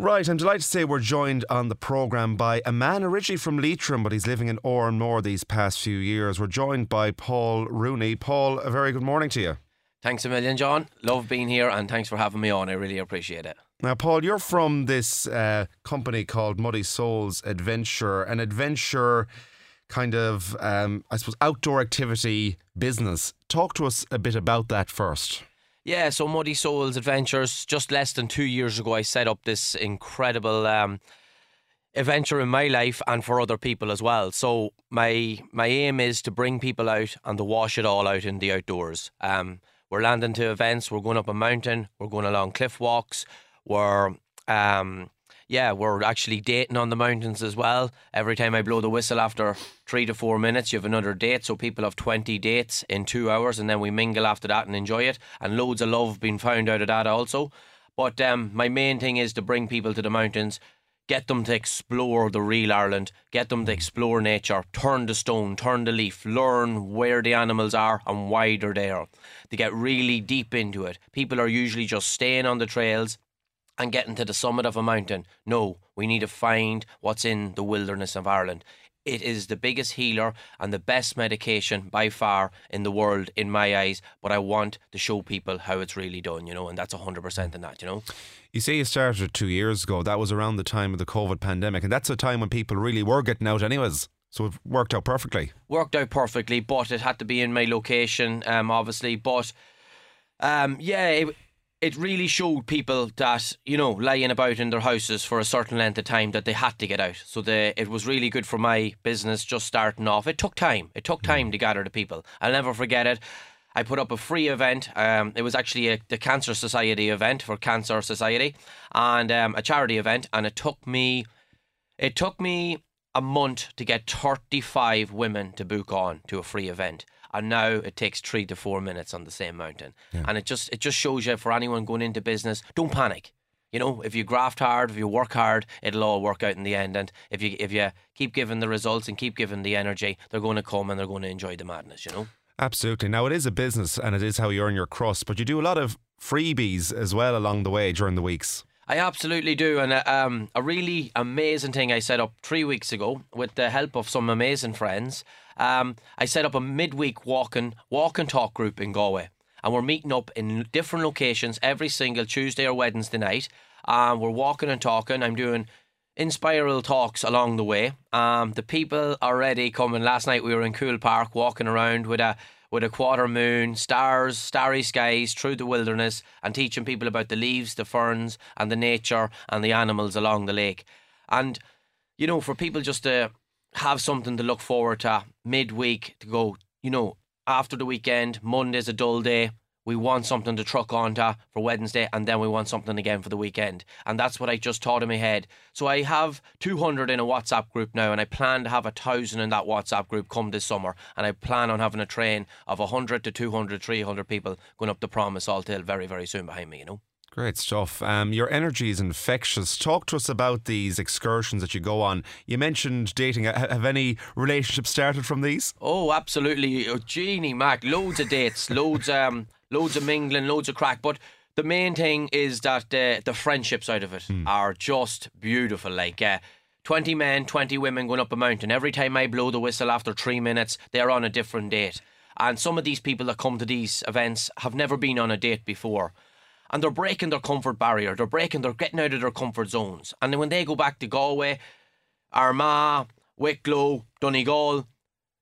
Right, I'm delighted to say we're joined on the programme by a man originally from Leitrim, but he's living in Oranmore these past few years. We're joined by Paul Rooney. Paul, a very good morning to you. Thanks a million, John. Love being here and thanks for having me on. I really appreciate it. Now, Paul, you're from this uh, company called Muddy Souls Adventure, an adventure kind of, um, I suppose, outdoor activity business. Talk to us a bit about that first. Yeah, so Muddy Souls Adventures, just less than two years ago, I set up this incredible um, adventure in my life and for other people as well. So my my aim is to bring people out and to wash it all out in the outdoors. Um, we're landing to events, we're going up a mountain, we're going along cliff walks, we're um, yeah, we're actually dating on the mountains as well. Every time I blow the whistle after three to four minutes, you have another date. So people have 20 dates in two hours and then we mingle after that and enjoy it. And loads of love being found out of that also. But um, my main thing is to bring people to the mountains, get them to explore the real Ireland, get them to explore nature, turn the stone, turn the leaf, learn where the animals are and why they're there. To get really deep into it. People are usually just staying on the trails, and getting to the summit of a mountain. No, we need to find what's in the wilderness of Ireland. It is the biggest healer and the best medication by far in the world, in my eyes. But I want to show people how it's really done, you know, and that's 100% in that, you know. You say you started two years ago. That was around the time of the COVID pandemic, and that's a time when people really were getting out, anyways. So it worked out perfectly. Worked out perfectly, but it had to be in my location, um, obviously. But um, yeah, it, it really showed people that you know lying about in their houses for a certain length of time that they had to get out. So the it was really good for my business just starting off. It took time. It took time to gather the people. I'll never forget it. I put up a free event. Um, it was actually a, the Cancer Society event for Cancer Society, and um, a charity event. And it took me, it took me a month to get thirty five women to book on to a free event and now it takes three to four minutes on the same mountain. Yeah. And it just it just shows you for anyone going into business, don't panic. You know, if you graft hard, if you work hard, it'll all work out in the end. And if you if you keep giving the results and keep giving the energy, they're going to come and they're going to enjoy the madness. You know. Absolutely. Now it is a business and it is how you earn your crust, but you do a lot of freebies as well along the way during the weeks. I absolutely do, and uh, um, a really amazing thing I set up three weeks ago with the help of some amazing friends. Um, I set up a midweek walk and walk and talk group in Galway, and we're meeting up in different locations every single Tuesday or Wednesday night. Um, we're walking and talking. I'm doing inspiral talks along the way. Um, the people are ready coming. Last night we were in Coole Park walking around with a with a quarter moon, stars, starry skies through the wilderness, and teaching people about the leaves, the ferns, and the nature and the animals along the lake. And, you know, for people just to have something to look forward to midweek to go, you know, after the weekend, Monday's a dull day, we want something to truck onto for Wednesday, and then we want something again for the weekend. And that's what I just taught in my head. So I have 200 in a WhatsApp group now, and I plan to have a thousand in that WhatsApp group come this summer. And I plan on having a train of 100 to 200, 300 people going up the Prom in Salthill very, very soon behind me, you know. Great stuff. Um, your energy is infectious. Talk to us about these excursions that you go on. You mentioned dating. Have any relationships started from these? Oh, absolutely. Oh, Jeannie, Mac, loads of dates, loads. Um, loads of mingling, loads of crack. But the main thing is that uh, the friendships out of it mm. are just beautiful. Like, uh, 20 men, 20 women going up a mountain. Every time I blow the whistle after three minutes, they're on a different date. And some of these people that come to these events have never been on a date before. And they're breaking their comfort barrier. They're breaking, they're getting out of their comfort zones. And then when they go back to Galway, Armagh, Wicklow, Donegal,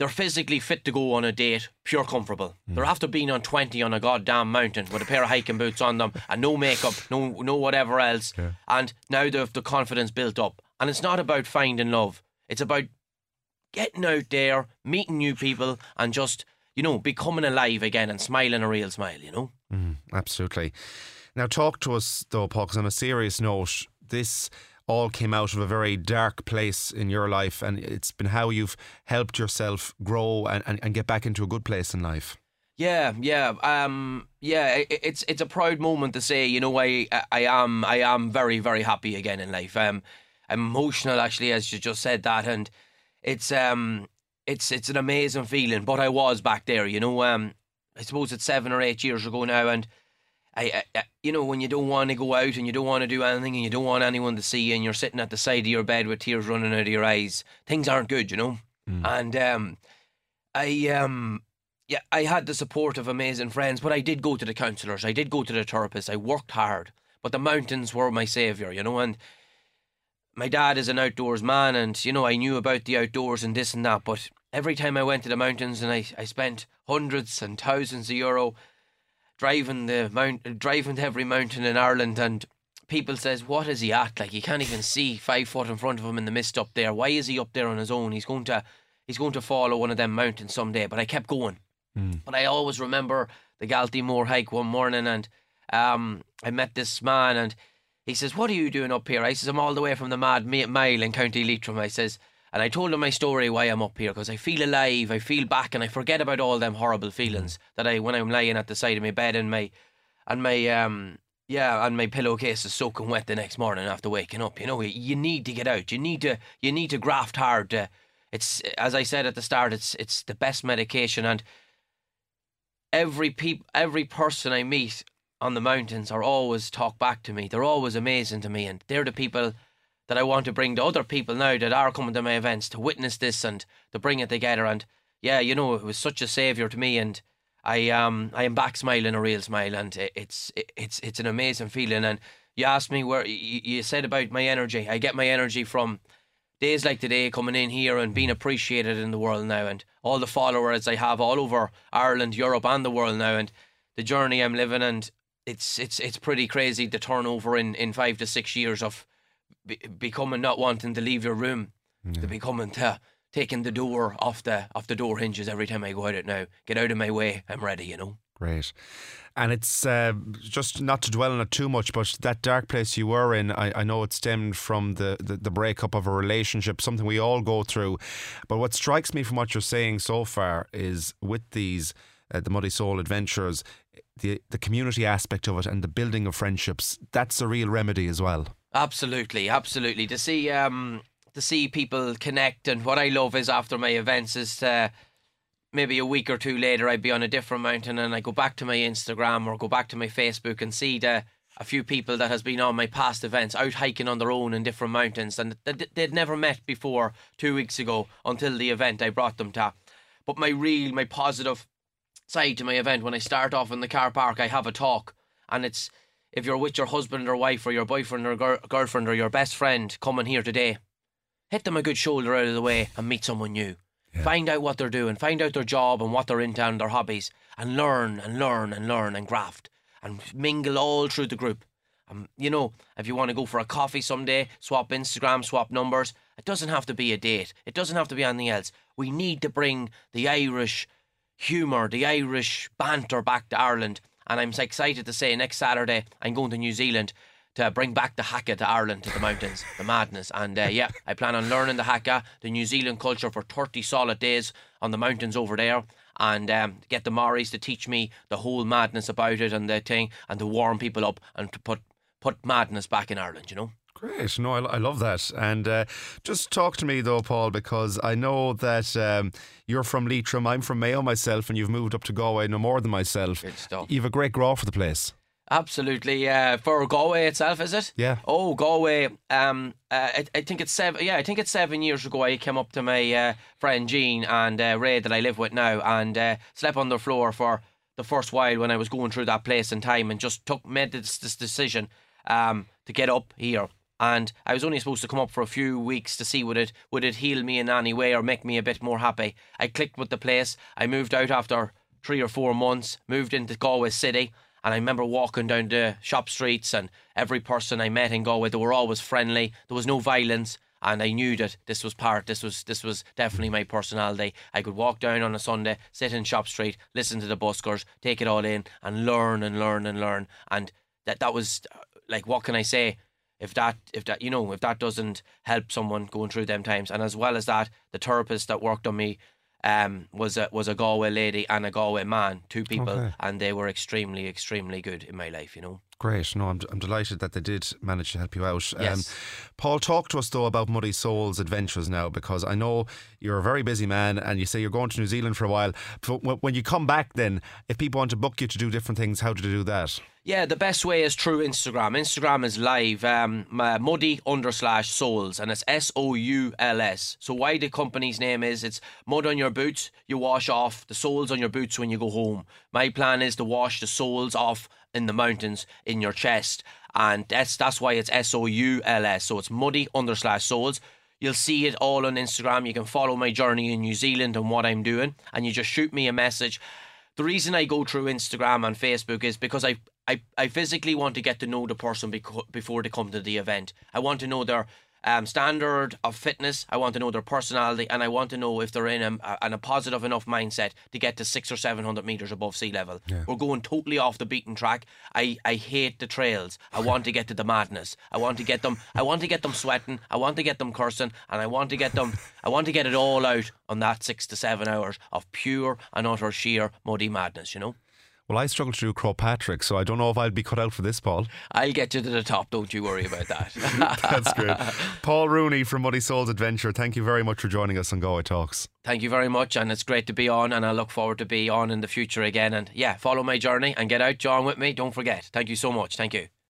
they're physically fit to go on a date, pure comfortable. Mm. They're after being on 20 on a goddamn mountain with a pair of hiking boots on them and no makeup, no no whatever else. Yeah. And now they have the confidence built up. And it's not about finding love. It's about getting out there, meeting new people and just, you know, becoming alive again and smiling a real smile, you know? Mm, absolutely. Now talk to us though, Paul, because on a serious note, this all came out of a very dark place in your life, and it's been how you've helped yourself grow and, and, and get back into a good place in life. Yeah, yeah, um, yeah. It, it's it's a proud moment to say, you know, I I am I am very very happy again in life. Um, emotional actually, as you just said that, and it's um it's it's an amazing feeling. But I was back there, you know. Um, I suppose it's seven or eight years ago now, and I, I, you know, when you don't want to go out and you don't want to do anything and you don't want anyone to see you and you're sitting at the side of your bed with tears running out of your eyes, things aren't good, you know. Mm. And um, I um, yeah, I had the support of amazing friends, but I did go to the counsellors, I did go to the therapists, I worked hard, but the mountains were my saviour, you know, and my dad is an outdoors man and you know I knew about the outdoors and this and that but every time I went to the mountains and I, I spent hundreds and thousands of euro driving the mount driving to every mountain in Ireland and people says what is he at like he can't even see five foot in front of him in the mist up there why is he up there on his own he's going to he's going to follow one of them mountains someday but I kept going Mm. but I always remember the Galtymore hike one morning and um, I met this man and he says, What are you doing up here? I says, I'm all the way from the Mad Ma- Mile in County Leitrim. I says, and I told him my story why I'm up here because I feel alive, I feel back, and I forget about all them horrible feelings that I when I'm lying at the side of my bed and my and my um yeah and my pillowcase is soaking wet the next morning after waking up. You know, you, you need to get out. You need to you need to graft hard. To, it's as I said at the start. It's it's the best medication and every peop, every person I meet on the mountains are always talk back to me. They're always amazing to me, and they're the people that I want to bring to other people now that are coming to my events to witness this and to bring it together. And yeah, you know, it was such a savior to me, and I um I am back smiling a real smile, and it, it's it, it's it's an amazing feeling. And you asked me where you, you said about my energy. I get my energy from days like today coming in here and being appreciated in the world now and all the followers I have all over Ireland, Europe and the world now and the journey I'm living and it's it's it's pretty crazy the turnover in, in five to six years of be, becoming not wanting to leave your room to becoming to taking the door off the off the door hinges every time I go out it now. Get out of my way, I'm ready, you know. Great. And it's uh, just not to dwell on it too much, but that dark place you were in, I, I know it stemmed from the, the, the breakup of a relationship, something we all go through. But what strikes me from what you're saying so far is with these, uh, the Muddy Soul adventures, the, the community aspect of it and the building of friendships, that's a real remedy as well. Absolutely, absolutely. To see um to see people connect and what I love is after my events is to maybe a week or two later I'd be on a different mountain and I go back to my Instagram or go back to my Facebook and see the a few people that has been on my past events out hiking on their own in different mountains and th- they'd never met before two weeks ago until the event I brought them to. But my real, my positive side to my event when I start off in the car park, I have a talk and it's if you're with your husband or wife or your boyfriend or gir- girlfriend or your best friend coming here today, hit them a good shoulder out of the way and meet someone new. Find out what they're doing, find out their job and what they're into and their hobbies, and learn and learn and learn and graft and mingle all through the group. Um, you know, if you want to go for a coffee someday, swap Instagram, swap numbers. It doesn't have to be a date. It doesn't have to be anything else. We need to bring the Irish humour, the Irish banter back to Ireland. And I'm excited to say next Saturday I'm going to New Zealand to bring back the haka to Ireland, to the mountains, the madness. And uh, yeah, I plan on learning the haka, the New Zealand culture for 30 solid days on the mountains over there. And um, get the Maoris to teach me the whole madness about it and the thing, and to warm people up and to put put madness back in Ireland, you know? Great. No, I, I love that. And uh, just talk to me, though, Paul, because I know that um, you're from Leitrim. I'm from Mayo myself, and you've moved up to Galway no more than myself. Good stuff. You've a great grow for the place. Absolutely. Uh, for Galway itself, is it? Yeah. Oh, Galway. Um, uh, I, I think it's seven. Yeah, I think it's seven years ago. I came up to my uh, friend Jean and uh, Ray that I live with now, and uh, slept on the floor for the first while when I was going through that place in time, and just took made this, this decision um, to get up here. And I was only supposed to come up for a few weeks to see would it would it heal me in any way or make me a bit more happy. I clicked with the place. I moved out after three or four months. Moved into Galway City. And I remember walking down the shop streets, and every person I met in Galway, they were always friendly. There was no violence, and I knew that this was part. This was this was definitely my personality. I could walk down on a Sunday, sit in shop street, listen to the buskers, take it all in, and learn and learn and learn. And that that was uh, like, what can I say? If that if that you know if that doesn't help someone going through them times, and as well as that, the therapist that worked on me um, was a was a Galway lady and a Galway man, two people, Okay. and they were extremely, extremely good in my life. You know, Great. No, I'm, I'm delighted that they did manage to help you out. Yes. Um, Paul, talk to us though about Muddy Souls adventures now because I know you're a very busy man and you say you're going to New Zealand for a while. But when- when you come back, then, if people want to book you to do different things, how do they do that? Yeah, the best way is through Instagram. Instagram is live, um, my muddy under slash souls, and it's S O U L S. So why the company's name is it's mud on your boots, you wash off the soles on your boots when you go home. My plan is to wash the soles off in the mountains in your chest, and that's that's why it's S O U L S. So it's muddy under slash souls. You'll see it all on Instagram. You can follow my journey in New Zealand and what I'm doing, and you just shoot me a message. The reason I go through Instagram and Facebook is because I I, I physically want to get to know the person beco- before they come to the event. I want to know their um, standard of fitness. I want to know their personality, and I want to know if they're in a, a, in a positive enough mindset to get to six or seven hundred meters above sea level. We're going totally off the beaten track. I, I hate the trails. I want to get to the madness. I want to get them. I want to get them sweating. I want to get them cursing, and I want to get them. I want to get it all out on that six to seven hours of pure and utter sheer muddy madness. You know. Well, I struggle to do Croagh Patrick, so I don't know if I'll be cut out for this, Paul. I'll get you to the top. Don't you worry about that. That's great. Paul Rooney from Muddy Souls Adventure, thank you very much for joining us on Galway Talks. Thank you very much, and it's great to be on. And I look forward to be on in the future again. And yeah, follow my journey and get out, John, with me. Don't forget. Thank you so much. Thank you.